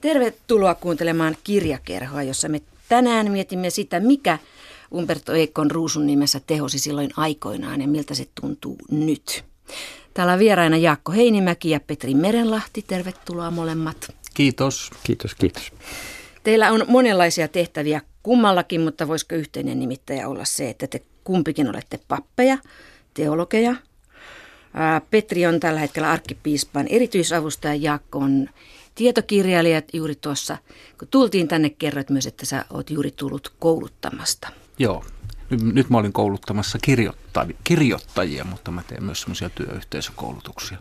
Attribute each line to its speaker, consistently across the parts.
Speaker 1: Tervetuloa kuuntelemaan kirjakerhoa, jossa me tänään mietimme sitä, mikä Umberto Eikon ruusun nimessä tehosi silloin aikoinaan ja miltä se tuntuu nyt. Täällä on vieraina Jaakko Heinimäki ja Petri Merenlahti. Tervetuloa molemmat.
Speaker 2: Kiitos.
Speaker 3: Kiitos, kiitos.
Speaker 1: Teillä on monenlaisia tehtäviä kummallakin, mutta voisiko yhteinen nimittäjä olla se, että te kumpikin olette pappeja, teologeja. Petri on tällä hetkellä arkkipiispan erityisavustaja, Jaakko on tietokirjailijat juuri tuossa, kun tultiin tänne, kerroit myös, että sä oot juuri tullut kouluttamasta.
Speaker 2: Joo, nyt, mä olin kouluttamassa kirjoittajia, mutta mä teen myös semmoisia työyhteisökoulutuksia.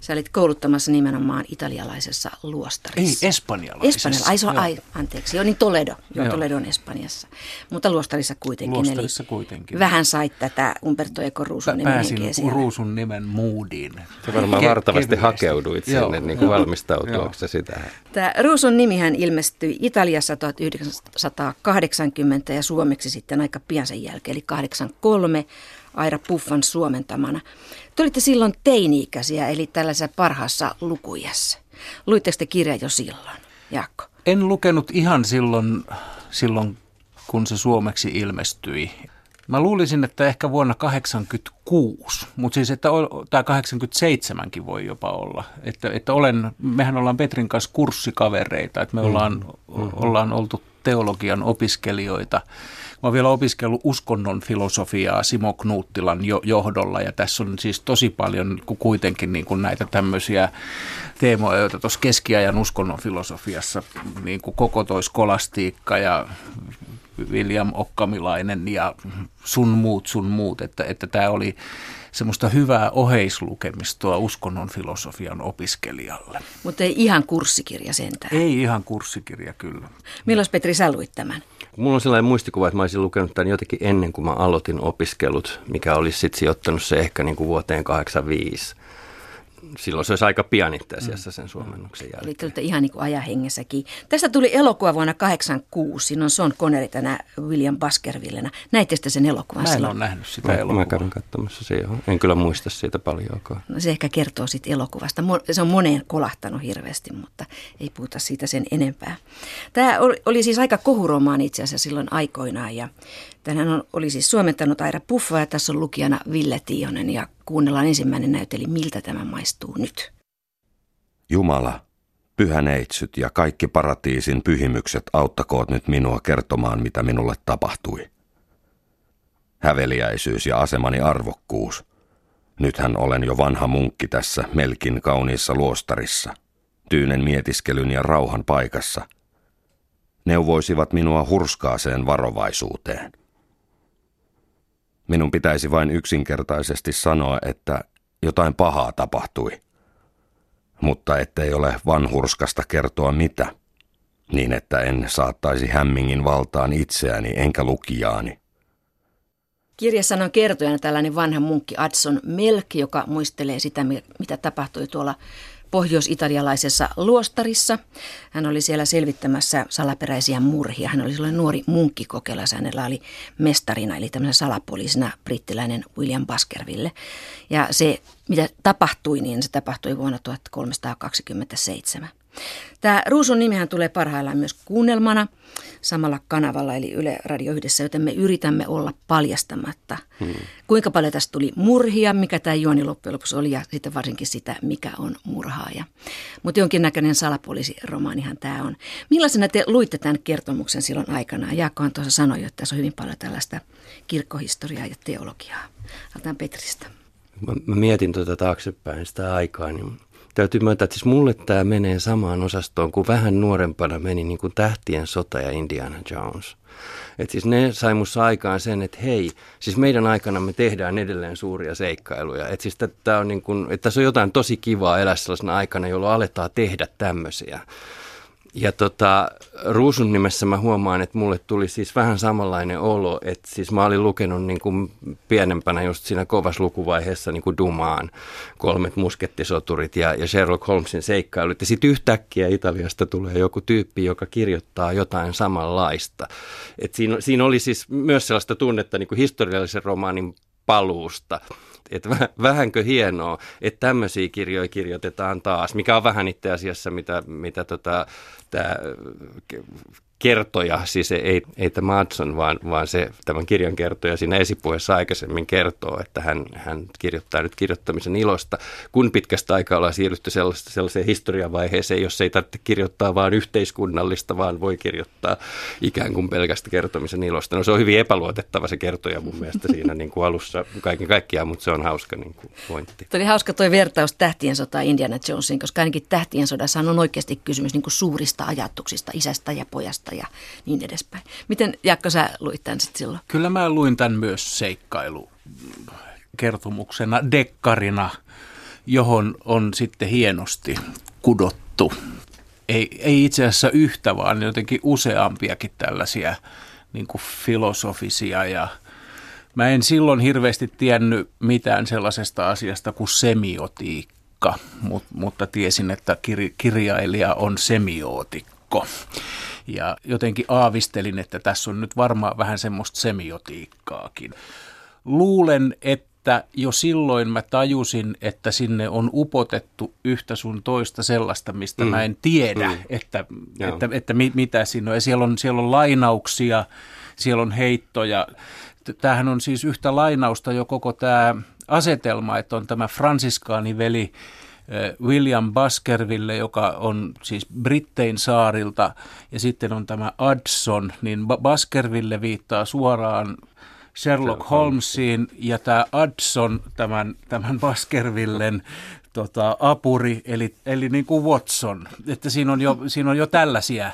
Speaker 1: Sä olit kouluttamassa nimenomaan italialaisessa luostarissa.
Speaker 2: Ei, espanjalaisessa.
Speaker 1: Espanjalla, ai, se on, ai anteeksi, joo niin Toledo, joo, joo. Toledo on Espanjassa. Mutta luostarissa kuitenkin.
Speaker 2: Luostarissa
Speaker 1: eli
Speaker 2: kuitenkin.
Speaker 1: Vähän sait tätä Umberto Eco Ruusun
Speaker 2: nimen Pääsin Ruusun nimen moodiin.
Speaker 3: Se varmaan Ke- vartavasti kevyesti. hakeuduit sinne niin kuin valmistautuaksesi sitä.
Speaker 1: Tämä Ruusun nimihän ilmestyi Italiassa 1980 ja suomeksi sitten aika pian sen jälkeen, eli 83 Aira Puffan suomentamana. Te olitte silloin teini-ikäisiä, eli tällaisessa parhaassa lukujassa. Luitteko te kirja jo silloin, Jaakko?
Speaker 2: En lukenut ihan silloin, silloin kun se suomeksi ilmestyi. Mä luulisin, että ehkä vuonna 86, mutta siis että tämä 87kin voi jopa olla. Että, että olen, mehän ollaan Petrin kanssa kurssikavereita, että me mm. ollaan, mm-hmm. ollaan oltu teologian opiskelijoita Oon vielä opiskellut uskonnon filosofiaa Simo Knuuttilan johdolla ja tässä on siis tosi paljon kuitenkin niin kuin näitä tämmöisiä teemoja, joita tuossa keskiajan uskonnon filosofiassa niin kuin koko toi skolastiikka ja William Okkamilainen ja sun muut, sun muut, että, että tämä oli semmoista hyvää oheislukemistoa uskonnon filosofian opiskelijalle.
Speaker 1: Mutta ei ihan kurssikirja sentään.
Speaker 2: Ei ihan kurssikirja, kyllä.
Speaker 1: Milloin Petri sä luit tämän?
Speaker 3: Mulla on sellainen muistikuva, että mä olisin lukenut tämän jotenkin ennen kuin mä aloitin opiskelut, mikä olisi sitten sijoittanut se ehkä niin kuin vuoteen 85 silloin se olisi aika pian itse asiassa sen suomennuksen jälkeen.
Speaker 1: Eli ihan niin kuin ajahengessäkin. Tästä tuli elokuva vuonna 86. Siinä on Sean Connery tänä William Baskervillenä. Näittekö sen elokuvan
Speaker 2: Mä
Speaker 1: en
Speaker 2: ole nähnyt sitä
Speaker 3: mä,
Speaker 2: elokuvaa.
Speaker 3: Mä kävin katsomassa se jo. En kyllä muista siitä paljonkaan.
Speaker 1: No, se ehkä kertoo siitä elokuvasta. Se on moneen kolahtanut hirveästi, mutta ei puhuta siitä sen enempää. Tämä oli siis aika kohuromaan itse asiassa silloin aikoinaan ja Tänään on, oli siis suomentanut Aira Puffa ja tässä on lukijana Ville Tiihonen ja kuunnellaan ensimmäinen näyteli, miltä tämä maistuu nyt.
Speaker 4: Jumala, pyhäneitsyt ja kaikki paratiisin pyhimykset auttakoot nyt minua kertomaan, mitä minulle tapahtui. Häveliäisyys ja asemani arvokkuus. Nythän olen jo vanha munkki tässä melkin kauniissa luostarissa, tyynen mietiskelyn ja rauhan paikassa. Neuvoisivat minua hurskaaseen varovaisuuteen. Minun pitäisi vain yksinkertaisesti sanoa, että jotain pahaa tapahtui. Mutta ettei ole vanhurskasta kertoa mitä, niin että en saattaisi hämmingin valtaan itseäni enkä lukijaani.
Speaker 1: Kirjassa on kertojana tällainen vanha munkki Adson Melk, joka muistelee sitä, mitä tapahtui tuolla pohjois-italialaisessa luostarissa. Hän oli siellä selvittämässä salaperäisiä murhia. Hän oli sellainen nuori munkki kokeilassa. Hänellä oli mestarina, eli tämmöisen salapoliisina brittiläinen William Baskerville. Ja se, mitä tapahtui, niin se tapahtui vuonna 1327. Tämä Ruusun nimihän tulee parhaillaan myös kuunnelmana samalla kanavalla, eli Yle Radio Yhdessä, joten me yritämme olla paljastamatta, hmm. kuinka paljon tästä tuli murhia, mikä tämä juoni loppujen lopuksi oli, ja sitten varsinkin sitä, mikä on murhaaja. Mutta jonkinnäköinen salapoliisiromaanihan tämä on. Millaisena te luitte tämän kertomuksen silloin aikanaan? Jaakkohan tuossa sanoi, että tässä on hyvin paljon tällaista kirkkohistoriaa ja teologiaa. Aloitetaan Petristä.
Speaker 3: Mä, mä mietin tuota taaksepäin sitä aikaa, niin täytyy myöntää, että siis mulle tämä menee samaan osastoon kuin vähän nuorempana meni niin kuin Tähtien sota ja Indiana Jones. Et siis ne sai musta aikaan sen, että hei, siis meidän aikana me tehdään edelleen suuria seikkailuja. Että siis tää on niin kuin, että tässä on jotain tosi kivaa elää sellaisena aikana, jolloin aletaan tehdä tämmöisiä. Ja tota, Ruusun nimessä mä huomaan, että mulle tuli siis vähän samanlainen olo, että siis mä olin lukenut niin kuin pienempänä just siinä kovassa lukuvaiheessa niin kuin Dumaan, kolmet muskettisoturit ja, ja Sherlock Holmesin seikkailut. Ja sitten yhtäkkiä Italiasta tulee joku tyyppi, joka kirjoittaa jotain samanlaista. Et siinä, siinä oli siis myös sellaista tunnetta niin kuin historiallisen romaanin paluusta. Että vähänkö hienoa, että tämmöisiä kirjoja kirjoitetaan taas, mikä on vähän itse asiassa, mitä, mitä tota, tämä kertoja, siis ei, ei tämä Madson, vaan, vaan se tämän kirjan kertoja siinä esipuheessa aikaisemmin kertoo, että hän, hän kirjoittaa nyt kirjoittamisen ilosta. Kun pitkästä aikaa ollaan siirrytty sellaiseen historiavaiheeseen, jos ei tarvitse kirjoittaa vain yhteiskunnallista, vaan voi kirjoittaa ikään kuin pelkästä kertomisen ilosta. No se on hyvin epäluotettava se kertoja mun mielestä siinä niin kuin alussa kaiken kaikkiaan, mutta se on hauska niin kuin pointti.
Speaker 1: Tuo oli hauska tuo vertaus Tähtien sota Indiana Jonesiin, koska ainakin Tähtien sodassa on oikeasti kysymys niin kuin suurista ajatuksista, isästä ja pojasta ja niin edespäin. Miten Jakko sä luit tämän sitten silloin?
Speaker 2: Kyllä mä luin tämän myös seikkailukertomuksena, dekkarina, johon on sitten hienosti kudottu. Ei, ei itse asiassa yhtä, vaan jotenkin useampiakin tällaisia niin kuin filosofisia ja Mä en silloin hirveästi tiennyt mitään sellaisesta asiasta kuin semiotiikka, mutta tiesin, että kirjailija on semiootikko. Ja jotenkin aavistelin, että tässä on nyt varmaan vähän semmoista semiotiikkaakin. Luulen, että jo silloin mä tajusin, että sinne on upotettu yhtä sun toista sellaista, mistä mm. mä en tiedä, mm. että, että, että, että mitä siinä on. Ja siellä on, siellä on lainauksia, siellä on heittoja. Tämähän on siis yhtä lainausta jo koko tämä asetelma, että on tämä fransiskaaniveli Eh, William Baskerville, joka on siis Brittein saarilta, ja sitten on tämä Adson, niin Baskerville viittaa suoraan Sherlock Holmesiin, ja tämä Adson, tämän, tämän Baskervillen tota, apuri, eli, eli niin kuin Watson. Että siinä on, jo, siinä on jo tällaisia,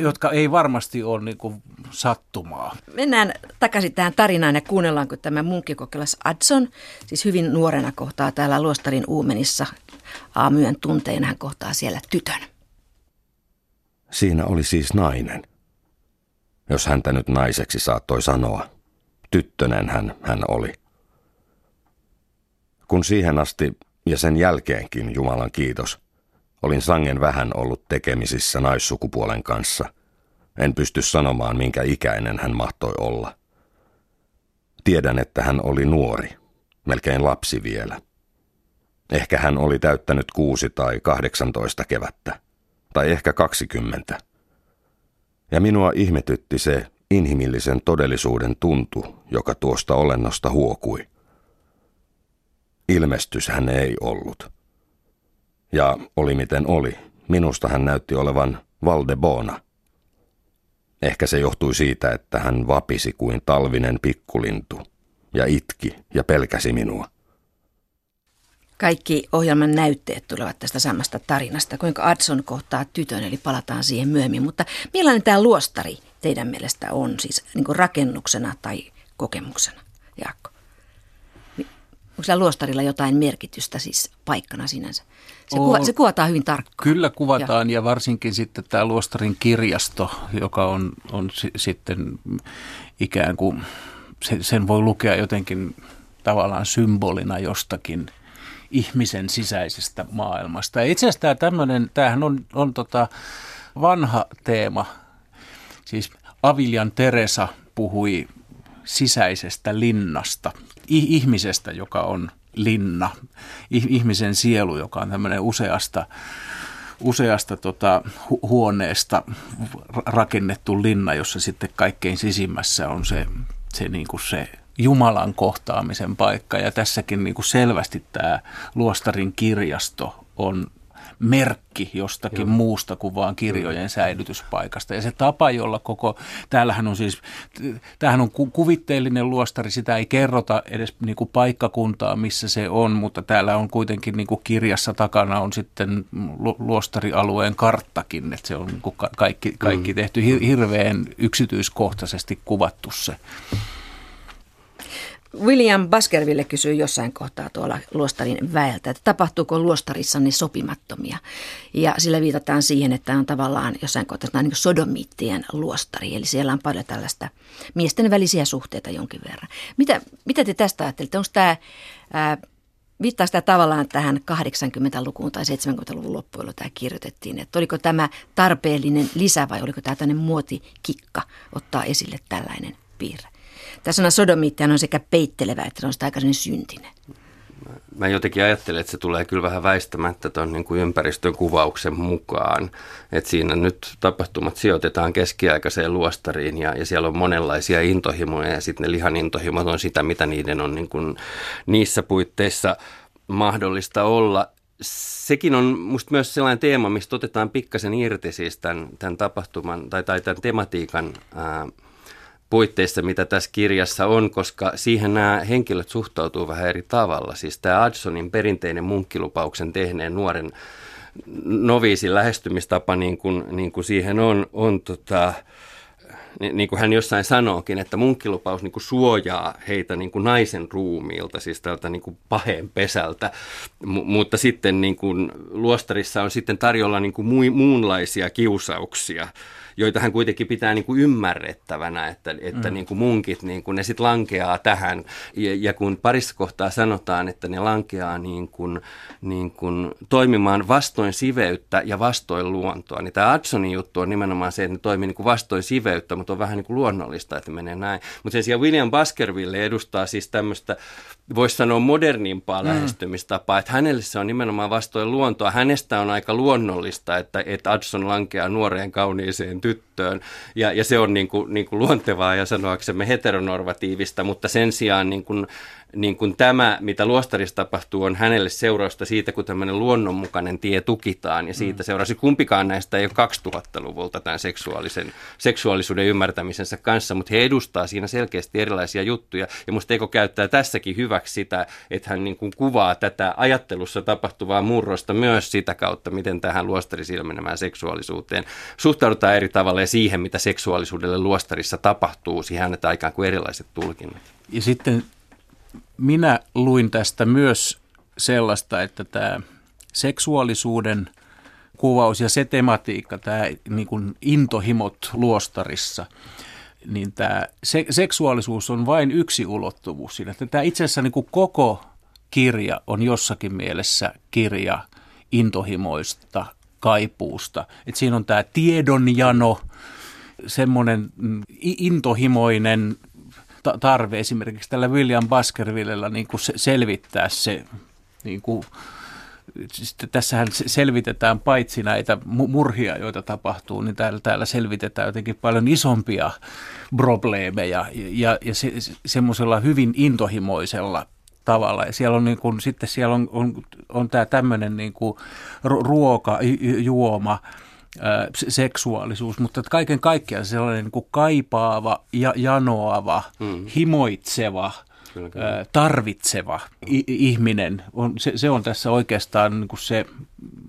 Speaker 2: jotka ei varmasti ole niin kuin sattumaa.
Speaker 1: Mennään takaisin tähän tarinaan ja kuunnellaan, kun tämä munkkikokelas Adson, siis hyvin nuorena kohtaa täällä Luostarin Uumenissa aamyön tunteina hän kohtaa siellä tytön.
Speaker 4: Siinä oli siis nainen. Jos häntä nyt naiseksi saattoi sanoa. Tyttönen hän, hän oli. Kun siihen asti ja sen jälkeenkin, Jumalan kiitos, olin sangen vähän ollut tekemisissä naissukupuolen kanssa. En pysty sanomaan, minkä ikäinen hän mahtoi olla. Tiedän, että hän oli nuori, melkein lapsi vielä – Ehkä hän oli täyttänyt kuusi tai kahdeksantoista kevättä, tai ehkä kaksikymmentä. Ja minua ihmetytti se inhimillisen todellisuuden tuntu, joka tuosta olennosta huokui. Ilmestys hän ei ollut. Ja oli miten oli, minusta hän näytti olevan Valdebona. Ehkä se johtui siitä, että hän vapisi kuin talvinen pikkulintu, ja itki ja pelkäsi minua.
Speaker 1: Kaikki ohjelman näytteet tulevat tästä samasta tarinasta, kuinka Adson kohtaa tytön, eli palataan siihen myöhemmin. Mutta millainen tämä luostari teidän mielestä on, siis niin kuin rakennuksena tai kokemuksena, Jaakko? Onko sillä luostarilla jotain merkitystä siis paikkana sinänsä? Se, kuva, se kuvataan hyvin tarkkaan.
Speaker 2: Kyllä kuvataan ja, ja varsinkin sitten tämä luostarin kirjasto, joka on, on s- sitten ikään kuin, sen, sen voi lukea jotenkin tavallaan symbolina jostakin – ihmisen sisäisestä maailmasta. Ja itse asiassa tämä tämmöinen, tämähän on, on tota vanha teema. Siis Aviljan Teresa puhui sisäisestä linnasta, ihmisestä, joka on linna, ihmisen sielu, joka on tämmöinen useasta useasta tota, hu- huoneesta rakennettu linna, jossa sitten kaikkein sisimmässä on se, se, niin kuin se Jumalan kohtaamisen paikka. Ja tässäkin niin kuin selvästi tämä Luostarin kirjasto on merkki jostakin Joo. muusta kuin vaan kirjojen säilytyspaikasta. Ja se tapa, jolla koko, täällähän on siis, tämähän on kuvitteellinen luostari, sitä ei kerrota edes niin kuin paikkakuntaa, missä se on, mutta täällä on kuitenkin niin kuin kirjassa takana on sitten luostarialueen karttakin, että se on niin kuin kaikki, kaikki mm. tehty hirveän yksityiskohtaisesti kuvattu se.
Speaker 1: William Baskerville kysyy jossain kohtaa tuolla luostarin väeltä, että tapahtuuko luostarissa sopimattomia. Ja sillä viitataan siihen, että on tavallaan jossain kohtaa niin sodomiittien luostari, eli siellä on paljon tällaista miesten välisiä suhteita jonkin verran. Mitä, mitä te tästä ajattelette? Onko tämä, ää, viittaa sitä tavallaan tähän 80-lukuun tai 70-luvun loppuun, jolloin tämä kirjoitettiin, että oliko tämä tarpeellinen lisä vai oliko tämä tämmöinen muotikikka ottaa esille tällainen piirre? Tämä sana sodomiittihan on sekä peittelevä että on sitä aika syntinen.
Speaker 3: mä jotenkin ajattelen, että se tulee kyllä vähän väistämättä tuon niin kuin ympäristön kuvauksen mukaan. Että siinä nyt tapahtumat sijoitetaan keskiaikaiseen luostariin ja, ja siellä on monenlaisia intohimoja ja sitten ne lihan intohimot on sitä, mitä niiden on niin kuin niissä puitteissa mahdollista olla sekin on musta myös sellainen teema, mistä otetaan pikkasen irti siis tämän, tämän tapahtuman tai, tai tämän tematiikan ää, puitteissa, mitä tässä kirjassa on, koska siihen nämä henkilöt suhtautuu vähän eri tavalla. Siis tämä Adsonin perinteinen munkkilupauksen tehneen nuoren noviisin lähestymistapa, niin kuin, niin kuin siihen on, on tota, niin, niin kuin hän jossain sanookin, että munkkilupaus niin kuin suojaa heitä niin kuin naisen ruumiilta, siis tältä niin kuin paheen pesältä, M- mutta sitten niin kuin luostarissa on sitten tarjolla niin kuin muunlaisia kiusauksia, joita hän kuitenkin pitää niin kuin ymmärrettävänä, että, että mm. niin kuin munkit, niin kuin ne sitten lankeaa tähän. Ja, ja kun parissa kohtaa sanotaan, että ne lankeaa niin kuin, niin kuin toimimaan vastoin siveyttä ja vastoin luontoa, niin tämä Adsonin juttu on nimenomaan se, että ne toimii niin kuin vastoin siveyttä, mutta on vähän niin kuin luonnollista, että menee näin. Mutta sen sijaan William Baskerville edustaa siis tämmöistä voisi sanoa modernimpaa mm. lähestymistapaa, että hänelle se on nimenomaan vastoin luontoa. Hänestä on aika luonnollista, että, että Adson lankeaa nuoreen kauniiseen tyttöön, ja, ja se on niin kuin, niin kuin luontevaa ja sanoaksemme heteronormatiivista, mutta sen sijaan niin kuin niin kuin tämä, mitä luostarissa tapahtuu, on hänelle seurausta siitä, kun tämmöinen luonnonmukainen tie tukitaan. Ja siitä mm. seurasi kumpikaan näistä ei ole 2000-luvulta tämän seksuaalisen, seksuaalisuuden ymmärtämisensä kanssa, mutta he edustaa siinä selkeästi erilaisia juttuja. Ja musta Eko käyttää tässäkin hyväksi sitä, että hän niin kuin kuvaa tätä ajattelussa tapahtuvaa murrosta myös sitä kautta, miten tähän luostarissa ilmenevään seksuaalisuuteen suhtaudutaan eri tavalla ja siihen, mitä seksuaalisuudelle luostarissa tapahtuu. Siihen annetaan ikään kuin erilaiset tulkinnat.
Speaker 2: Ja sitten minä luin tästä myös sellaista, että tämä seksuaalisuuden kuvaus ja se tematiikka, tämä niin kuin intohimot luostarissa, niin tämä se, seksuaalisuus on vain yksi ulottuvuus siinä. Että tämä itse asiassa niin kuin koko kirja on jossakin mielessä kirja intohimoista, kaipuusta. Että siinä on tämä tiedonjano, semmoinen intohimoinen tarve esimerkiksi tällä William Baskervillellä niin kuin selvittää se, niin kuin, sitten tässähän selvitetään paitsi näitä murhia, joita tapahtuu, niin täällä, täällä selvitetään jotenkin paljon isompia probleemeja ja, ja se, semmoisella hyvin intohimoisella tavalla. Ja siellä on niin kuin, sitten siellä on, on, on tämä tämmöinen niin kuin ruoka, juoma, seksuaalisuus, mutta kaiken kaikkiaan sellainen niin kuin kaipaava ja janoava, mm. himoitseva, kyllä, kyllä. tarvitseva i- ihminen. On, se, se on tässä oikeastaan niin kuin se,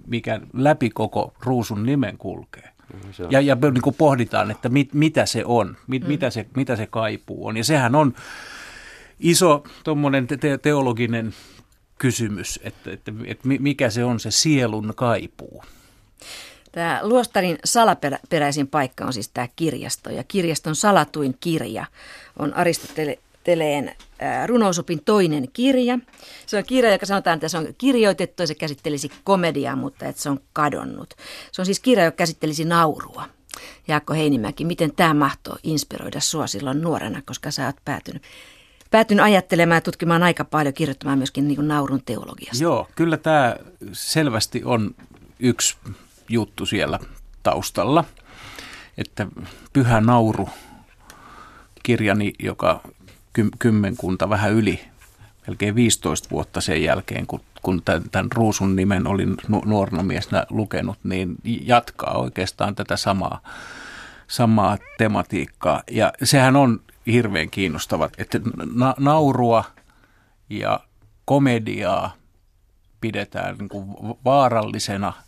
Speaker 2: mikä läpi koko ruusun nimen kulkee. Se ja, ja niin kuin pohditaan, että mit, mitä se on, mit, mm. mitä, se, mitä se kaipuu on. Ja sehän on iso te- teologinen kysymys, että, että, että mikä se on se sielun kaipuu.
Speaker 1: Tämä luostarin salaperäisin paikka on siis tämä kirjasto ja kirjaston salatuin kirja on Aristoteleen runousopin toinen kirja. Se on kirja, joka sanotaan, että se on kirjoitettu ja se käsittelisi komediaa, mutta että se on kadonnut. Se on siis kirja, joka käsittelisi naurua. Jaakko Heinimäki, miten tämä mahtoo inspiroida sua silloin nuorena, koska sä oot päätynyt päätynyt ajattelemaan ja tutkimaan aika paljon, kirjoittamaan myöskin niin naurun teologiasta.
Speaker 2: Joo, kyllä tämä selvästi on yksi juttu siellä taustalla. Että Pyhä nauru kirjani, joka kymmenkunta vähän yli, melkein 15 vuotta sen jälkeen, kun, kun tämän Ruusun nimen olin nuorena miesenä lukenut, niin jatkaa oikeastaan tätä samaa, samaa tematiikkaa. Ja sehän on hirveän kiinnostava, että na- naurua ja komediaa pidetään niin kuin vaarallisena –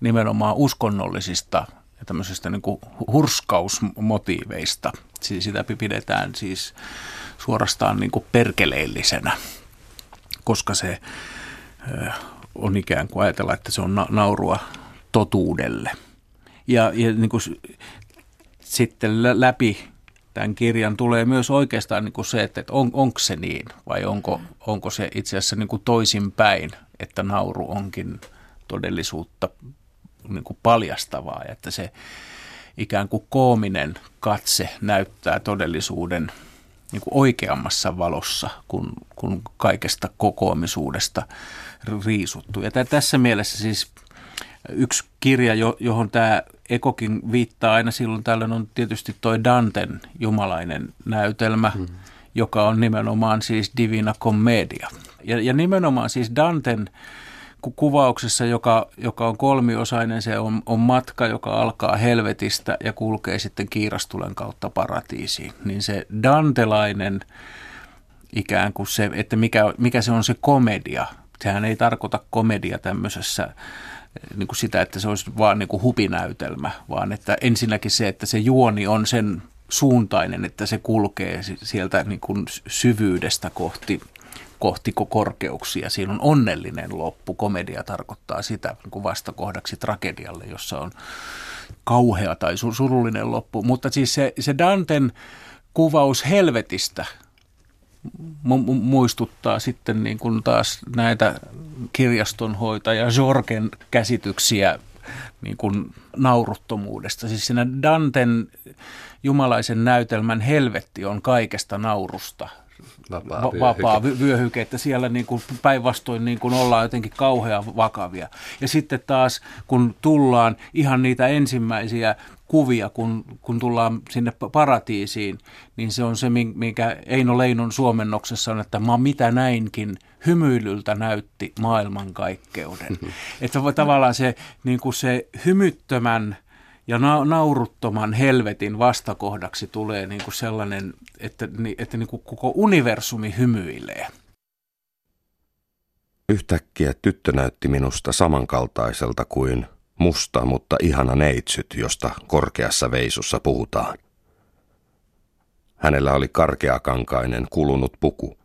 Speaker 2: nimenomaan uskonnollisista ja tämmöisistä niin kuin hurskausmotiiveista. Siis sitä pidetään siis suorastaan niin kuin perkeleellisenä, koska se on ikään kuin ajatella, että se on naurua totuudelle. Ja, ja niin kuin sitten läpi tämän kirjan tulee myös oikeastaan niin kuin se, että on, onko se niin vai onko, onko se itse asiassa niin toisinpäin, että nauru onkin todellisuutta niin kuin paljastavaa, että se ikään kuin koominen katse näyttää todellisuuden niin kuin oikeammassa valossa kuin, kuin kaikesta kokoamisuudesta riisuttu. Ja tässä mielessä siis yksi kirja, johon tämä Ekokin viittaa aina silloin tällöin, on tietysti toi Danten jumalainen näytelmä, mm. joka on nimenomaan siis Divina Commedia. Ja, ja nimenomaan siis Danten kuvauksessa, joka, joka on kolmiosainen, se on, on matka, joka alkaa helvetistä ja kulkee sitten kiirastulen kautta paratiisiin. Niin se dantelainen ikään kuin se, että mikä, mikä se on se komedia. Sehän ei tarkoita komedia tämmöisessä niin kuin sitä, että se olisi vaan niin kuin hupinäytelmä, vaan että ensinnäkin se, että se juoni on sen suuntainen, että se kulkee sieltä niin kuin syvyydestä kohti kohti korkeuksia. Siinä on onnellinen loppu. Komedia tarkoittaa sitä niin kuin vastakohdaksi tragedialle, jossa on kauhea tai surullinen loppu. Mutta siis se, se Danten kuvaus helvetistä mu- muistuttaa sitten niin kuin taas näitä kirjastonhoitaja Jorgen käsityksiä niin kuin nauruttomuudesta. Siis siinä Danten jumalaisen näytelmän helvetti on kaikesta naurusta
Speaker 3: vapaa vyöhyke.
Speaker 2: vapaa vyöhyke, että siellä niin kuin päinvastoin niin kuin ollaan jotenkin kauhean vakavia. Ja sitten taas, kun tullaan ihan niitä ensimmäisiä kuvia, kun, kun tullaan sinne paratiisiin, niin se on se, mikä Eino Leinon suomennoksessa on, että mä mitä näinkin hymyilyltä näytti maailmankaikkeuden. Että tavallaan se, niin kuin se hymyttömän ja na- nauruttoman helvetin vastakohdaksi tulee niin kuin sellainen, että, että niin kuin koko universumi hymyilee.
Speaker 4: Yhtäkkiä tyttö näytti minusta samankaltaiselta kuin musta, mutta ihana neitsyt, josta korkeassa veisussa puhutaan. Hänellä oli karkeakankainen kulunut puku,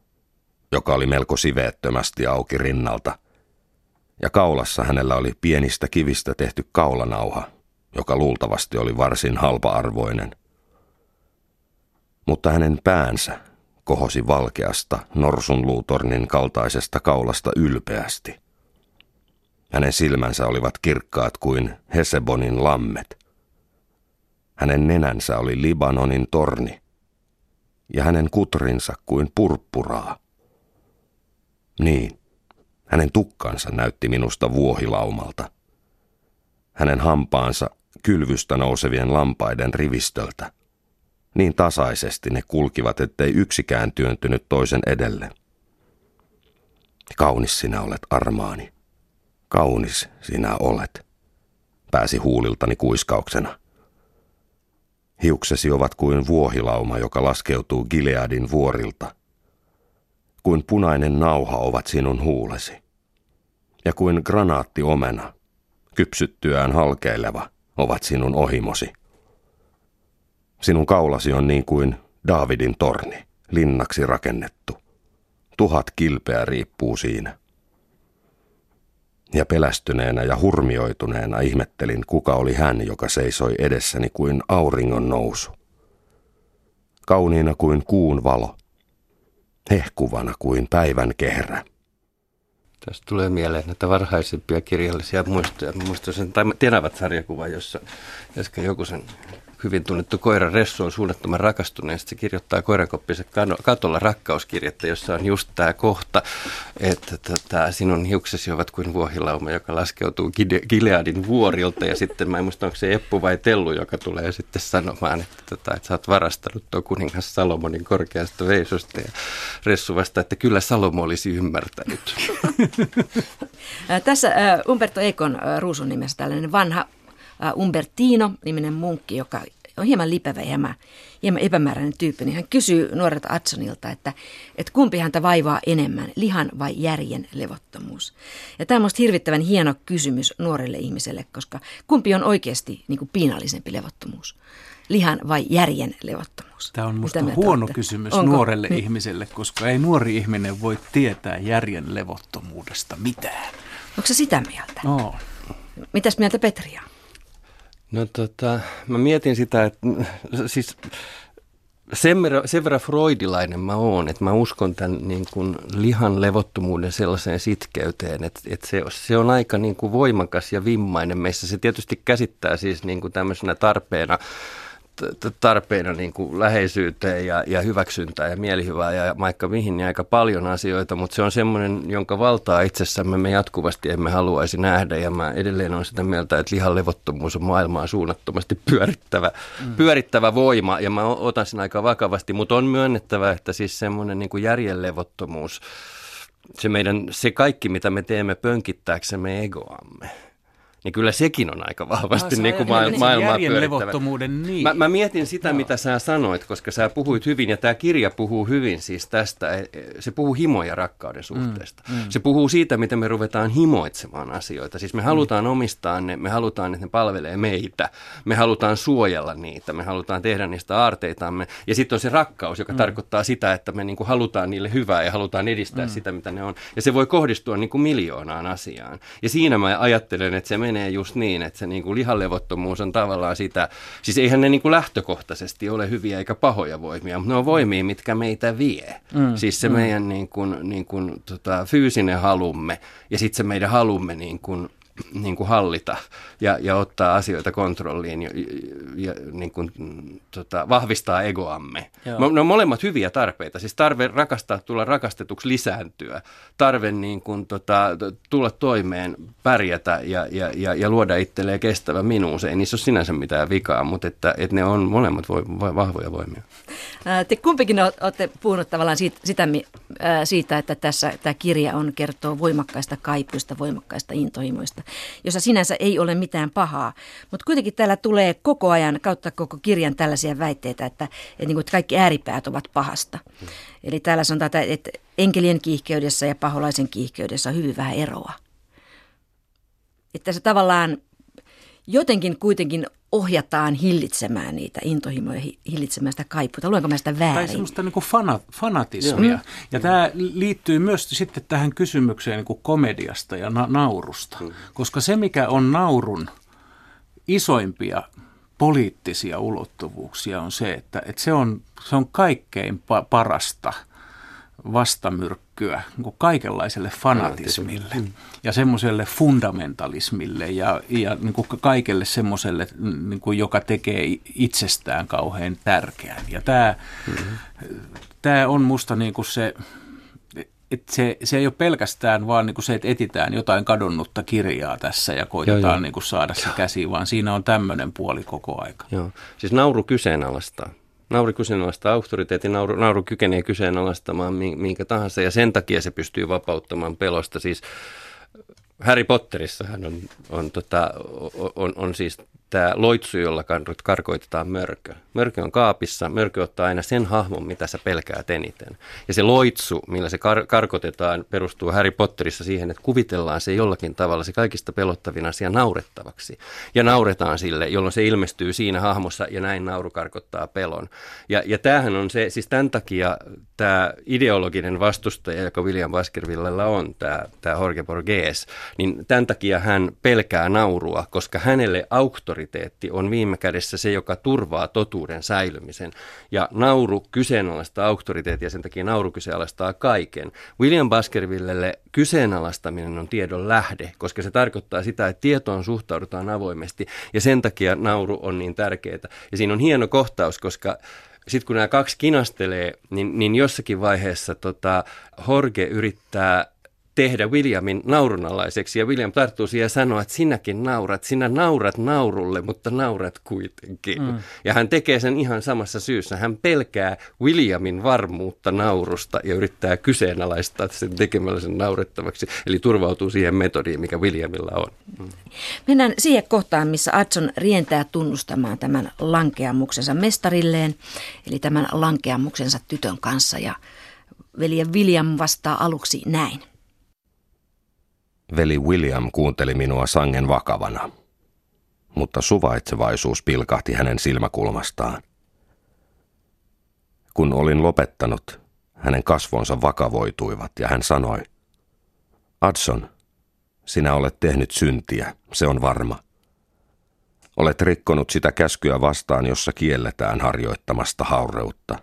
Speaker 4: joka oli melko siveettömästi auki rinnalta, ja kaulassa hänellä oli pienistä kivistä tehty kaulanauha, joka luultavasti oli varsin halpa-arvoinen. Mutta hänen päänsä kohosi valkeasta norsunluutornin kaltaisesta kaulasta ylpeästi. Hänen silmänsä olivat kirkkaat kuin Hesebonin lammet. Hänen nenänsä oli Libanonin torni, ja hänen kutrinsa kuin purppuraa. Niin, hänen tukkansa näytti minusta vuohilaumalta. Hänen hampaansa kylvystä nousevien lampaiden rivistöltä. Niin tasaisesti ne kulkivat, ettei yksikään työntynyt toisen edelle. Kaunis sinä olet, Armaani. Kaunis sinä olet, pääsi huuliltani kuiskauksena. Hiuksesi ovat kuin vuohilauma, joka laskeutuu Gileadin vuorilta. Kuin punainen nauha ovat sinun huulesi. Ja kuin granaatti omena, kypsyttyään halkeileva, ovat sinun ohimosi. Sinun kaulasi on niin kuin Daavidin torni, linnaksi rakennettu. Tuhat kilpeä riippuu siinä. Ja pelästyneenä ja hurmioituneena ihmettelin, kuka oli hän, joka seisoi edessäni kuin auringon nousu. Kauniina kuin kuun valo, hehkuvana kuin päivän kehrä.
Speaker 3: Tästä tulee mieleen näitä varhaisempia kirjallisia muistoja. Muistan tai Tenavat sarjakuva, jossa joku sen hyvin tunnettu koira Ressu on suunnattoman rakastunut ja se kirjoittaa koirankoppiinsa katolla rakkauskirjettä, jossa on just tämä kohta, että tota, sinun hiuksesi ovat kuin vuohilauma, joka laskeutuu Gileadin vuorilta ja sitten mä en muista, onko se Eppu vai Tellu, joka tulee sitten sanomaan, että, tota, että sä oot varastanut tuo kuningas Salomonin korkeasta veisosta ja Ressu vastaa, että kyllä Salomo olisi ymmärtänyt.
Speaker 1: Tässä Umberto Eikon ruusun nimessä tällainen vanha Umbertino-niminen munkki, joka on hieman lipevä ja hieman, hieman epämääräinen tyyppi, niin hän kysyy nuorelta Adsonilta, että, että kumpi häntä vaivaa enemmän, lihan vai järjen levottomuus. Ja tämä on minusta hirvittävän hieno kysymys nuorelle ihmiselle, koska kumpi on oikeasti niin kuin piinallisempi levottomuus, lihan vai järjen levottomuus?
Speaker 2: Tämä on minusta huono olette? kysymys Onko? nuorelle niin. ihmiselle, koska ei nuori ihminen voi tietää järjen levottomuudesta mitään.
Speaker 1: Onko se sitä mieltä?
Speaker 2: No.
Speaker 1: Mitäs mieltä Petri on?
Speaker 3: No tota, mä mietin sitä, että siis sen verran, sen verran freudilainen mä oon, että mä uskon tämän niin kuin lihan levottomuuden sellaiseen sitkeyteen, että, että se, se on aika niin kuin voimakas ja vimmainen meissä. Se tietysti käsittää siis niin kuin tämmöisenä tarpeena tarpeina niin kuin läheisyyteen ja, ja hyväksyntää ja mielihyvää ja vaikka mihin niin aika paljon asioita, mutta se on semmoinen, jonka valtaa itsessämme me jatkuvasti emme haluaisi nähdä ja mä edelleen olen sitä mieltä, että lihan levottomuus on maailmaa suunnattomasti pyörittävä, mm. pyörittävä voima ja mä otan sen aika vakavasti, mutta on myönnettävä, että siis semmoinen niin kuin järjen levottomuus, se meidän, se kaikki mitä me teemme pönkittääksemme egoamme – niin kyllä sekin on aika vahvasti niin kuin ma- maailmaa pyörittävä.
Speaker 2: Niin.
Speaker 3: Mä, mä mietin sitä, Joo. mitä sä sanoit, koska sä puhuit hyvin, ja tämä kirja puhuu hyvin siis tästä. E, e, se puhuu himo- ja rakkauden suhteesta. Mm, mm. Se puhuu siitä, miten me ruvetaan himoitsemaan asioita. Siis me mm. halutaan omistaa ne, me halutaan, että ne palvelee meitä. Me halutaan suojella niitä, me halutaan tehdä niistä aarteitamme. Ja sitten on se rakkaus, joka mm. tarkoittaa sitä, että me niin kuin halutaan niille hyvää ja halutaan edistää mm. sitä, mitä ne on. Ja se voi kohdistua niin kuin miljoonaan asiaan. Ja siinä mä ajattelen, että se menee menee just niin, että se niin kuin lihalevottomuus on tavallaan sitä, siis eihän ne niin kuin lähtökohtaisesti ole hyviä eikä pahoja voimia, mutta ne on voimia, mitkä meitä vie. Mm, siis se mm. meidän niin kuin, niin kuin, tota, fyysinen halumme ja sitten se meidän halumme niin kuin, niin kuin hallita ja, ja ottaa asioita kontrolliin ja, ja niin kuin, tota, vahvistaa egoamme. Joo. Ne on molemmat hyviä tarpeita. Siis tarve rakastaa, tulla rakastetuksi, lisääntyä. Tarve niin kuin, tota, tulla toimeen, pärjätä ja, ja, ja, ja luoda itselleen kestävä minuus. Ei niissä ole sinänsä mitään vikaa, mutta että, että ne on molemmat voi, voi, vahvoja voimia.
Speaker 1: Te kumpikin olette puhunut tavallaan siitä, sitä, siitä, että tässä tämä kirja on kertoo voimakkaista kaipuista, voimakkaista intohimoista jossa sinänsä ei ole mitään pahaa. Mutta kuitenkin täällä tulee koko ajan kautta koko kirjan tällaisia väitteitä, että, että, niin kuin, että kaikki ääripäät ovat pahasta. Eli täällä sanotaan, että enkelien kiihkeydessä ja paholaisen kiihkeydessä on hyvin vähän eroa. Että se tavallaan jotenkin kuitenkin ohjataan hillitsemään niitä intohimoja, hillitsemään sitä kaipuuta. Luenko mä sitä väärin?
Speaker 2: Tai semmoista niin kuin fana, fanatismia. Joo. Ja tämä liittyy myös sitten tähän kysymykseen niin kuin komediasta ja na- naurusta. Mm. Koska se, mikä on naurun isoimpia poliittisia ulottuvuuksia, on se, että, että se, on, se on kaikkein pa- parasta – vastamyrkkyä niin kaikenlaiselle fanatismille ja semmoiselle fundamentalismille ja, ja niin kuin kaikelle semmoiselle, niin kuin, joka tekee itsestään kauhean tärkeän. Ja tämä, mm-hmm. tämä on musta niin kuin se, että se, se ei ole pelkästään vaan niin kuin se, että etitään jotain kadonnutta kirjaa tässä ja koitetaan joo, joo. Niin kuin saada se käsi, vaan siinä on tämmöinen puoli koko aika.
Speaker 3: Joo. Siis nauru kyseenalaistaa Nauru kyseenalaistaa auktoriteetin, nauru, nauru kykenee kyseenalaistamaan minkä tahansa ja sen takia se pystyy vapauttamaan pelosta. Siis Harry Potterissa on, on, tota, on, on siis tämä loitsu, jolla karkoitetaan mörkö. Mörkö on kaapissa, mörkö ottaa aina sen hahmon, mitä sä pelkäät eniten. Ja se loitsu, millä se kar- karkotetaan, perustuu Harry Potterissa siihen, että kuvitellaan se jollakin tavalla se kaikista pelottavin asia naurettavaksi. Ja nauretaan sille, jolloin se ilmestyy siinä hahmossa ja näin nauru karkottaa pelon. Ja, ja tämähän on se, siis tämän takia tämä ideologinen vastustaja, joka William Baskervillella on, tämä, tämä Jorge Borges, niin tämän takia hän pelkää naurua, koska hänelle auktoriteetti on viime kädessä se, joka turvaa totuuden säilymisen. Ja nauru kyseenalaistaa ja sen takia nauru kyseenalaistaa kaiken. William Baskervillelle kyseenalaistaminen on tiedon lähde, koska se tarkoittaa sitä, että tietoon suhtaudutaan avoimesti ja sen takia nauru on niin tärkeää. Ja siinä on hieno kohtaus, koska sitten kun nämä kaksi kinastelee, niin, niin jossakin vaiheessa tota, Jorge yrittää tehdä Williamin naurunalaiseksi. Ja William tarttuu siihen ja sanoo, että sinäkin naurat, sinä naurat naurulle, mutta naurat kuitenkin. Mm. Ja hän tekee sen ihan samassa syyssä. Hän pelkää Williamin varmuutta naurusta ja yrittää kyseenalaistaa sen tekemällä sen naurettavaksi. Eli turvautuu siihen metodiin, mikä Williamilla on. Mm.
Speaker 1: Mennään siihen kohtaan, missä Adson rientää tunnustamaan tämän lankeamuksensa mestarilleen, eli tämän lankeamuksensa tytön kanssa. Ja veljen William vastaa aluksi näin.
Speaker 4: Veli William kuunteli minua sangen vakavana, mutta suvaitsevaisuus pilkahti hänen silmäkulmastaan. Kun olin lopettanut, hänen kasvonsa vakavoituivat ja hän sanoi, Adson, sinä olet tehnyt syntiä, se on varma. Olet rikkonut sitä käskyä vastaan, jossa kielletään harjoittamasta haureutta.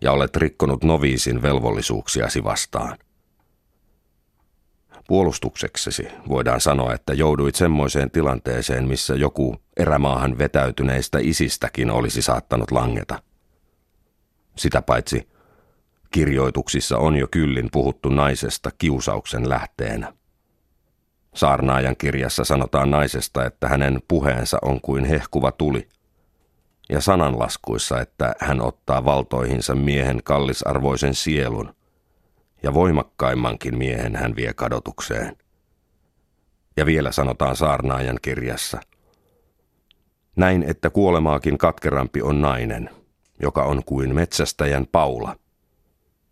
Speaker 4: Ja olet rikkonut noviisin velvollisuuksiasi vastaan – Puolustukseksesi voidaan sanoa, että jouduit semmoiseen tilanteeseen, missä joku erämaahan vetäytyneistä isistäkin olisi saattanut langeta. Sitä paitsi kirjoituksissa on jo kyllin puhuttu naisesta kiusauksen lähteenä. Saarnaajan kirjassa sanotaan naisesta, että hänen puheensa on kuin hehkuva tuli, ja sananlaskuissa, että hän ottaa valtoihinsa miehen kallisarvoisen sielun, ja voimakkaimmankin miehen hän vie kadotukseen. Ja vielä sanotaan saarnaajan kirjassa, näin että kuolemaakin katkerampi on nainen, joka on kuin metsästäjän paula.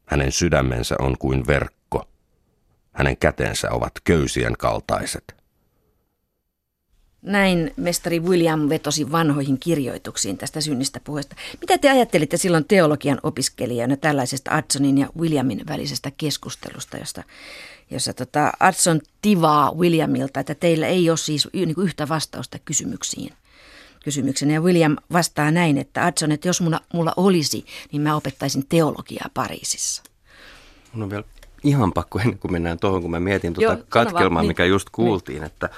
Speaker 4: Hänen sydämensä on kuin verkko, hänen kätensä ovat köysien kaltaiset.
Speaker 1: Näin mestari William vetosi vanhoihin kirjoituksiin tästä synnistä puheesta. Mitä te ajattelitte silloin teologian opiskelijana tällaisesta Adsonin ja Williamin välisestä keskustelusta, josta, jossa tota Adson tivaa Williamilta, että teillä ei ole siis niin yhtä vastausta kysymyksiin? kysymyksen. Ja William vastaa näin, että Adson, että jos mulla, mulla olisi, niin mä opettaisin teologiaa Pariisissa.
Speaker 3: Mun on vielä ihan pakko ennen kuin mennään tuohon, kun mä mietin tuota Joo, katkelmaa, niin. mikä just kuultiin, niin. että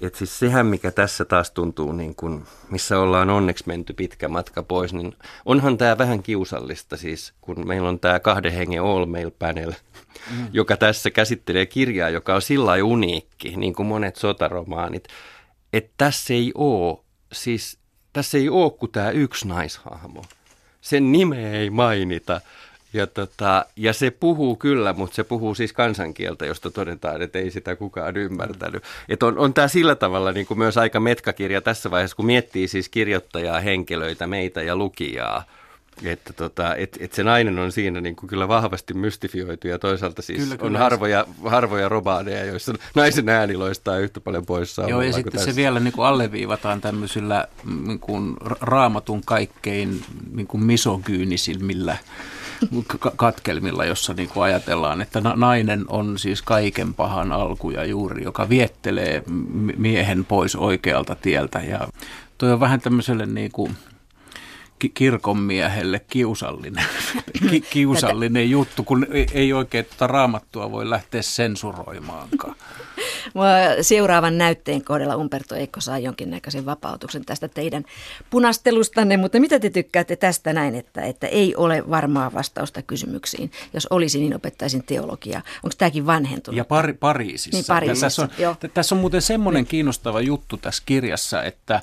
Speaker 3: et siis sehän, mikä tässä taas tuntuu, niin kun, missä ollaan onneksi menty pitkä matka pois, niin onhan tämä vähän kiusallista siis, kun meillä on tämä kahden hengen all mail panel, mm. joka tässä käsittelee kirjaa, joka on sillä uniikki, niin kuin monet sotaromaanit, että tässä ei ole, siis tässä ei ole kuin tämä yksi naishahmo. Sen nimeä ei mainita. Ja, tota, ja se puhuu kyllä, mutta se puhuu siis kansankieltä, josta todetaan, että ei sitä kukaan ymmärtänyt. Et on, on tämä sillä tavalla niin kuin myös aika metkakirja tässä vaiheessa, kun miettii siis kirjoittajaa, henkilöitä, meitä ja lukijaa. Että tota, et, et se nainen on siinä niin kuin kyllä vahvasti mystifioitu ja toisaalta siis kyllä, kyllä. on harvoja, harvoja robaaneja, joissa naisen ääni loistaa yhtä paljon poissa.
Speaker 2: Joo ja sitten tässä. se vielä niin kuin alleviivataan tämmöisillä niin kuin raamatun kaikkein niin kuin misogyynisilmillä katkelmilla, jossa niin kuin ajatellaan, että nainen on siis kaiken pahan alku ja juuri, joka viettelee miehen pois oikealta tieltä. Ja toi on vähän tämmöiselle niin kuin kirkonmiehelle kiusallinen, ki, kiusallinen juttu, kun ei oikein tuota raamattua voi lähteä sensuroimaankaan.
Speaker 1: Seuraavan näytteen kohdalla Umberto Eikko saa jonkinnäköisen vapautuksen tästä teidän punastelustanne, mutta mitä te tykkäätte tästä näin, että, että ei ole varmaa vastausta kysymyksiin? Jos olisi, niin opettaisin teologiaa. Onko tämäkin vanhentunut?
Speaker 2: Ja Pari, Pariisissa.
Speaker 1: Niin, Pariisissa
Speaker 2: tässä, on, tässä on muuten semmoinen kiinnostava juttu tässä kirjassa, että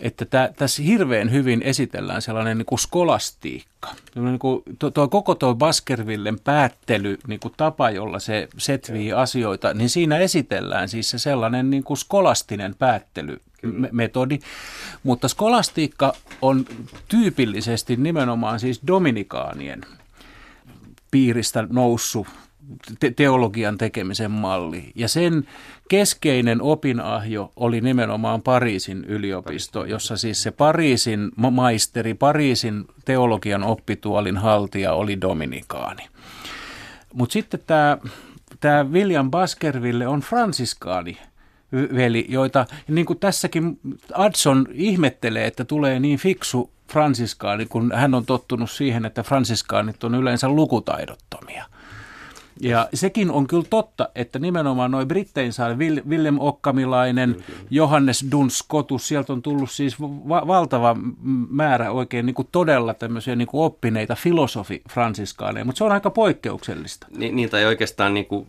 Speaker 2: että tä, tässä hirveän hyvin esitellään sellainen niin kuin skolastiikka. Niin kuin, tuo, tuo koko tuo Baskervillen päättely, niin kuin tapa, jolla se setvii asioita, niin siinä esitellään siis se sellainen niin kuin skolastinen päättelymetodi. Mutta skolastiikka on tyypillisesti nimenomaan siis dominikaanien piiristä noussut te- teologian tekemisen malli. Ja sen keskeinen opinahjo oli nimenomaan Pariisin yliopisto, jossa siis se Pariisin maisteri, Pariisin teologian oppituolin haltija oli dominikaani. Mutta sitten tämä tämä William Baskerville on fransiskaani veli, joita niin kuin tässäkin Adson ihmettelee, että tulee niin fiksu fransiskaani, kun hän on tottunut siihen, että fransiskaanit on yleensä lukutaidottomia. Ja sekin on kyllä totta, että nimenomaan noin Brittein saa Willem Okkamilainen, Johannes Duns Scotus, sieltä on tullut siis va- valtava määrä oikein niin kuin todella tämmöisiä niin kuin oppineita filosofi-fransiskaaneja, mutta se on aika poikkeuksellista.
Speaker 3: Niin, niin tai oikeastaan niin kuin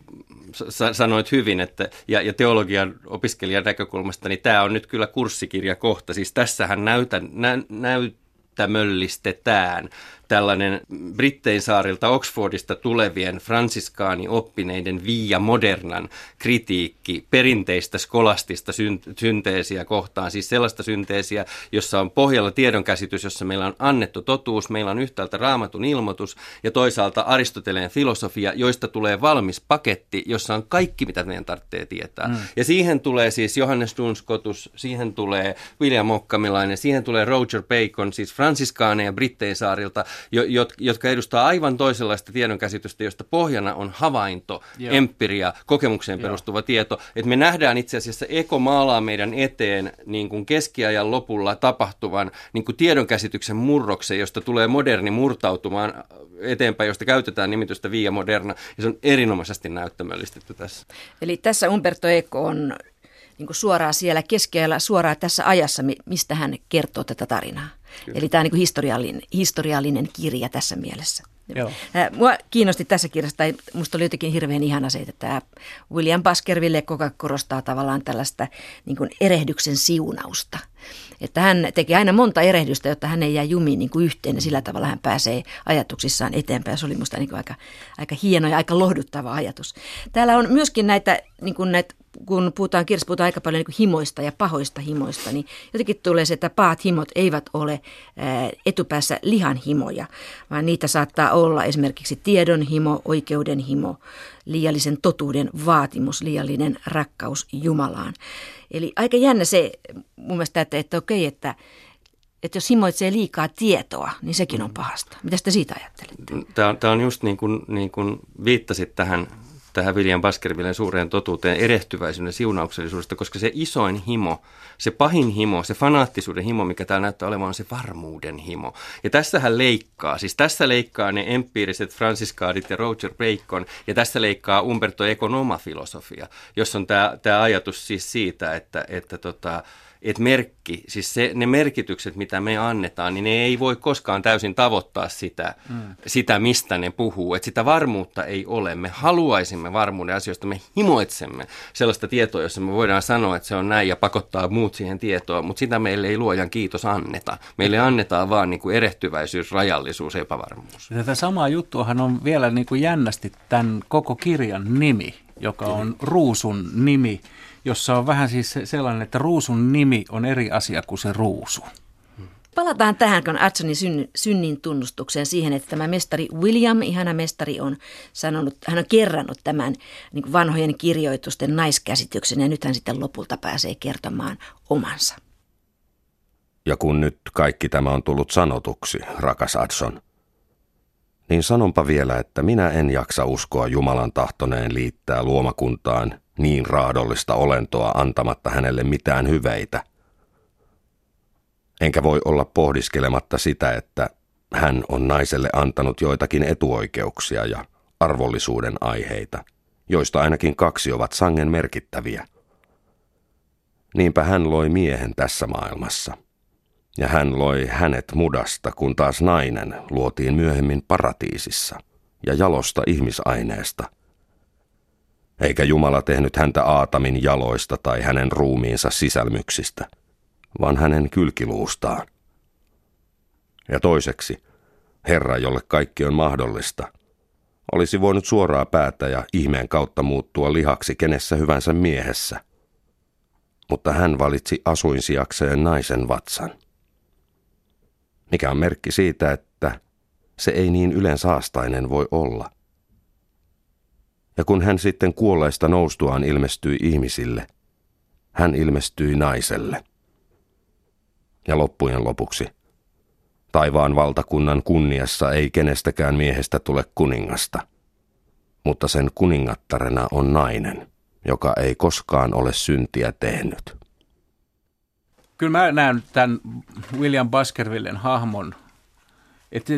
Speaker 3: sanoit hyvin, että, ja, ja teologian opiskelijan näkökulmasta, niin tämä on nyt kyllä kurssikirja kohta. Siis tässähän näytä, nä, näyttämöllistetään tällainen Brittein saarilta Oxfordista tulevien fransiskaani oppineiden Via Modernan kritiikki perinteistä skolastista synteesiä kohtaan, siis sellaista synteesiä, jossa on pohjalla tiedonkäsitys, jossa meillä on annettu totuus, meillä on yhtäältä raamatun ilmoitus ja toisaalta Aristoteleen filosofia, joista tulee valmis paketti, jossa on kaikki, mitä meidän tarvitsee tietää. Mm. Ja siihen tulee siis Johannes Dunscotus, siihen tulee William Okkamilainen, siihen tulee Roger Bacon, siis fransiskaaneja Brittein saarilta, jotka edustaa aivan toisenlaista tiedonkäsitystä, josta pohjana on havainto, Joo. empiria, kokemukseen perustuva Joo. tieto. Että me nähdään itse asiassa eko maalaa meidän eteen niin kuin keskiajan lopulla tapahtuvan niin kuin tiedonkäsityksen murroksen, josta tulee moderni murtautumaan eteenpäin, josta käytetään nimitystä Via Moderna, ja se on erinomaisesti näyttämöllistetty tässä.
Speaker 1: Eli tässä Umberto Eco on niin suoraan siellä keskellä, suoraan tässä ajassa, mistä hän kertoo tätä tarinaa. Kyllä. Eli tämä on niin historiallinen, historiallinen kirja tässä mielessä. Joo. Mua kiinnosti tässä kirjassa, tai musta oli jotenkin hirveän ihana se, että tämä William Baskerville koko ajan korostaa tavallaan tällaista niin kuin erehdyksen siunausta. Että hän teki aina monta erehdystä, jotta hän ei jää jumiin niin kuin yhteen ja sillä tavalla hän pääsee ajatuksissaan eteenpäin. Se oli musta niin kuin aika, aika hieno ja aika lohduttava ajatus. Täällä on myöskin näitä, niin kuin näitä kun puhutaan kirjassa, puhutaan aika paljon niin himoista ja pahoista himoista, niin jotenkin tulee se, että pahat himot eivät ole etupäässä lihan himoja, vaan niitä saattaa olla esimerkiksi tiedon himo, oikeuden himo, liiallisen totuuden vaatimus, liiallinen rakkaus Jumalaan. Eli aika jännä se mun mielestä, että, että okei, että, että jos himoitsee liikaa tietoa, niin sekin on pahasta. Mitä te siitä ajattelette?
Speaker 3: Tämä on, tämä on just niin kuin, niin kuin viittasit tähän tähän William Baskervillen suureen totuuteen erehtyväisyyden siunauksellisuudesta, koska se isoin himo, se pahin himo, se fanaattisuuden himo, mikä täällä näyttää olevan, on se varmuuden himo. Ja tässähän leikkaa, siis tässä leikkaa ne empiiriset fransiskaadit ja Roger Bacon, ja tässä leikkaa Umberto Econ oma filosofia, jossa on tämä ajatus siis siitä, että, että tota, että merkki, siis se, ne merkitykset, mitä me annetaan, niin ne ei voi koskaan täysin tavoittaa sitä, mm. sitä mistä ne puhuu. Että sitä varmuutta ei ole. Me haluaisimme varmuuden asioista, me himoitsemme sellaista tietoa, jossa me voidaan sanoa, että se on näin ja pakottaa muut siihen tietoon, mutta sitä meille ei luojan kiitos anneta. Meille annetaan vaan niin kuin erehtyväisyys, rajallisuus, epävarmuus.
Speaker 2: Tätä samaa juttuahan on vielä niin kuin jännästi tämän koko kirjan nimi, joka on Ruusun nimi jossa on vähän siis sellainen, että ruusun nimi on eri asia kuin se ruusu.
Speaker 1: Palataan tähän, kun Adsonin syn, synnin tunnustukseen siihen, että tämä mestari William, ihana mestari, on sanonut, hän on kerrannut tämän niin vanhojen kirjoitusten naiskäsityksen ja nyt hän sitten lopulta pääsee kertomaan omansa.
Speaker 4: Ja kun nyt kaikki tämä on tullut sanotuksi, rakas Adson, niin sanonpa vielä, että minä en jaksa uskoa Jumalan tahtoneen liittää luomakuntaan niin raadollista olentoa antamatta hänelle mitään hyveitä. Enkä voi olla pohdiskelematta sitä, että hän on naiselle antanut joitakin etuoikeuksia ja arvollisuuden aiheita, joista ainakin kaksi ovat sangen merkittäviä. Niinpä hän loi miehen tässä maailmassa. Ja hän loi hänet mudasta, kun taas nainen luotiin myöhemmin paratiisissa ja jalosta ihmisaineesta – eikä Jumala tehnyt häntä Aatamin jaloista tai hänen ruumiinsa sisälmyksistä, vaan hänen kylkiluustaan. Ja toiseksi, Herra, jolle kaikki on mahdollista, olisi voinut suoraa päätä ja ihmeen kautta muuttua lihaksi kenessä hyvänsä miehessä. Mutta hän valitsi asuinsijakseen naisen vatsan. Mikä on merkki siitä, että se ei niin ylensaastainen voi olla. Ja kun hän sitten kuolleista noustuaan ilmestyi ihmisille, hän ilmestyi naiselle. Ja loppujen lopuksi, taivaan valtakunnan kunniassa ei kenestäkään miehestä tule kuningasta, mutta sen kuningattarena on nainen, joka ei koskaan ole syntiä tehnyt.
Speaker 2: Kyllä mä näen tämän William Baskervillen hahmon, että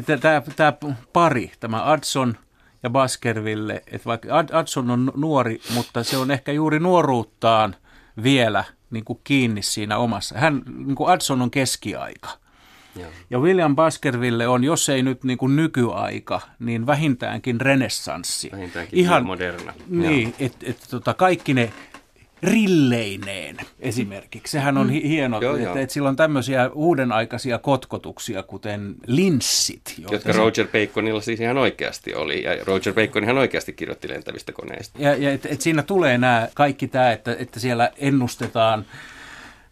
Speaker 2: tämä pari, tämä Adson – ja Baskerville, että vaikka Adson on nuori, mutta se on ehkä juuri nuoruuttaan vielä niin kuin kiinni siinä omassa. Hän, niin kuin Adson on keskiaika. Joo. Ja William Baskerville on, jos ei nyt niin kuin nykyaika, niin vähintäänkin renessanssi.
Speaker 3: Vähintäänkin Ihan moderna.
Speaker 2: Niin, että et, tota, kaikki ne rilleineen esimerkiksi. Sehän on mm. hieno, joo, että, että sillä on tämmöisiä uudenaikaisia kotkotuksia, kuten linssit.
Speaker 3: Jotka se... Roger Baconilla siis ihan oikeasti oli, ja Roger Bacon ihan oikeasti kirjoitti lentävistä koneista.
Speaker 2: Ja, ja että et siinä tulee nämä kaikki tämä, että, että siellä ennustetaan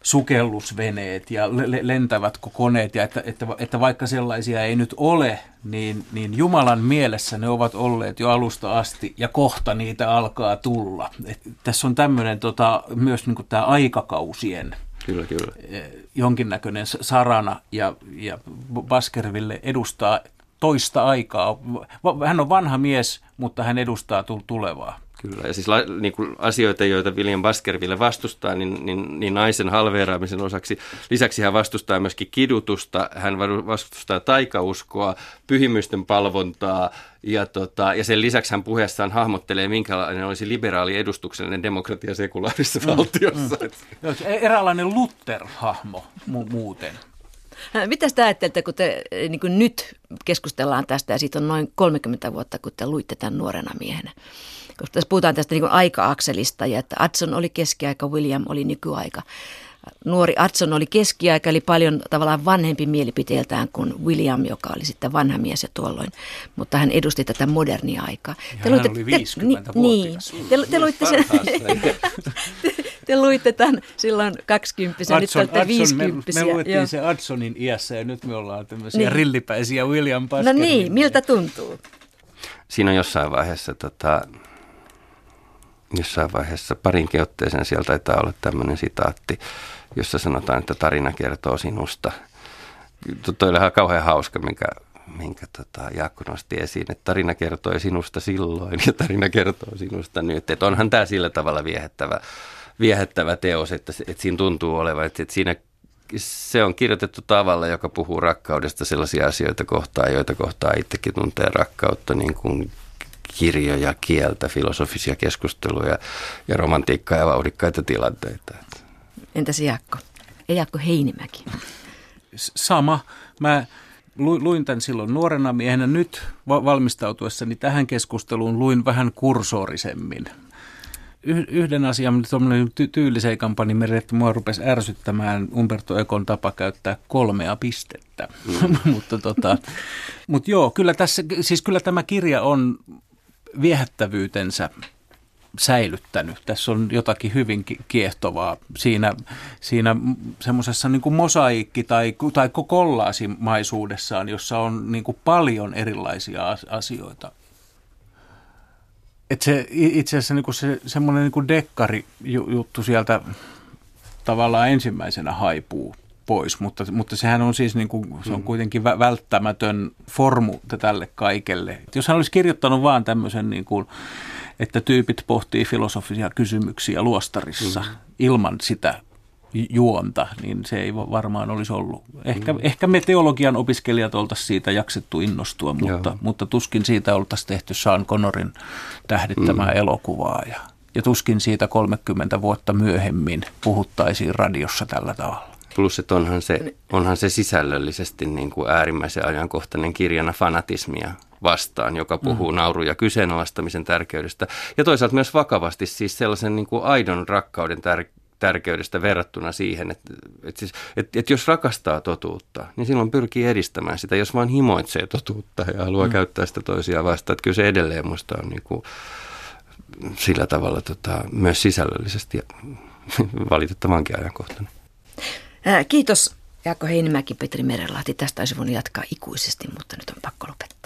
Speaker 2: sukellusveneet ja lentävät koneet ja että, että, että vaikka sellaisia ei nyt ole, niin, niin Jumalan mielessä ne ovat olleet jo alusta asti ja kohta niitä alkaa tulla. Et tässä on tämmöinen tota, myös niin tämä aikakausien
Speaker 3: kyllä, kyllä.
Speaker 2: Eh, jonkinnäköinen sarana ja, ja Baskerville edustaa toista aikaa. Hän on vanha mies, mutta hän edustaa tulevaa.
Speaker 3: Kyllä, ja siis la, niin kuin asioita, joita William Baskerville vastustaa, niin, niin, niin naisen halveeraamisen osaksi. Lisäksi hän vastustaa myöskin kidutusta, hän vastustaa taikauskoa, pyhimysten palvontaa, ja, tota, ja sen lisäksi hän puheessaan hahmottelee, minkälainen olisi liberaali edustuksellinen demokratia sekulaarisessa mm, valtiossa.
Speaker 2: Mm. Eräänlainen Luther-hahmo mu- muuten.
Speaker 1: Mitä te ajattelette, kun te niin kuin nyt keskustellaan tästä ja siitä on noin 30 vuotta, kun te luitte tämän nuorena miehenä? Koska tässä puhutaan tästä niin aika-akselista ja että Adson oli keskiaika, William oli nykyaika. Nuori Adson oli keskiaika, eli paljon tavallaan vanhempi mielipiteeltään kuin William, joka oli sitten vanha mies jo tuolloin. Mutta hän edusti tätä modernia aikaa.
Speaker 2: Ja te luitte, oli 50 te, niin,
Speaker 1: te, te, luitte sen, te, te luitte tämän silloin 20 Adson, nyt olette 50
Speaker 2: Me, me luettiin jo. se Adsonin iässä ja nyt me ollaan tämmöisiä niin. rillipäisiä William Pascal.
Speaker 1: No niin, miltä tuntuu?
Speaker 3: Siinä on jossain vaiheessa tota, jossain vaiheessa parinkin otteeseen sieltä taitaa olla tämmöinen sitaatti, jossa sanotaan, että tarina kertoo sinusta. Toi oli kauhean hauska, minkä, minkä tota, Jaakko nosti esiin, että tarina kertoi sinusta silloin ja tarina kertoo sinusta nyt. Että onhan tämä sillä tavalla viehättävä, viehättävä teos, että, että siinä tuntuu olevan, että, että siinä se on kirjoitettu tavalla, joka puhuu rakkaudesta sellaisia asioita kohtaan, joita kohtaa itsekin tuntee rakkautta, niin kuin kirjoja, kieltä, filosofisia keskusteluja ja romantiikkaa ja vauhdikkaita tilanteita.
Speaker 1: Entäs Jaakko? Ja Jaakko Heinimäki?
Speaker 2: Sama. Mä luin tämän silloin nuorena miehenä. Nyt valmistautuessani tähän keskusteluun luin vähän kursorisemmin. Yhden asian, tuommoinen ty- tyyliseikan pani että mua rupesi ärsyttämään Umberto Ekon tapa käyttää kolmea pistettä. Mm. mutta tota, mut joo, kyllä, tässä, siis kyllä tämä kirja on viehättävyytensä säilyttänyt. Tässä on jotakin hyvin kiehtovaa siinä, siinä semmoisessa niin mosaikki- tai, tai kollaasimaisuudessaan, jossa on niin kuin paljon erilaisia asioita. Et se, itse asiassa niin kuin se, semmoinen niin dekkari juttu sieltä tavallaan ensimmäisenä haipuu pois, mutta, mutta sehän on siis niin kuin, se on mm. kuitenkin välttämätön formu tälle kaikelle. Jos hän olisi kirjoittanut vaan tämmöisen, niin kuin, että tyypit pohtii filosofisia kysymyksiä luostarissa mm. ilman sitä juonta, niin se ei varmaan olisi ollut. Ehkä, mm. ehkä me teologian opiskelijat oltaisiin siitä jaksettu innostua, mutta, mutta tuskin siitä oltaisiin tehty Sean Connorin tähdittämää mm. elokuvaa ja, ja tuskin siitä 30 vuotta myöhemmin puhuttaisiin radiossa tällä tavalla.
Speaker 3: Plus, että onhan se, onhan se sisällöllisesti niin kuin äärimmäisen ajankohtainen kirjana fanatismia vastaan, joka puhuu mm. nauru- ja kyseenalaistamisen tärkeydestä. Ja toisaalta myös vakavasti siis sellaisen niin kuin aidon rakkauden tär- tärkeydestä verrattuna siihen, että, että, siis, että, että jos rakastaa totuutta, niin silloin pyrkii edistämään sitä. Jos vain himoitsee totuutta ja haluaa mm. käyttää sitä toisia vastaan, että kyllä se edelleen minusta on niin kuin sillä tavalla tota, myös sisällöllisesti valitettavankin ajankohtainen.
Speaker 1: Kiitos Jaakko Heinimäki, Petri Merenlahti. Tästä olisi voinut jatkaa ikuisesti, mutta nyt on pakko lopettaa.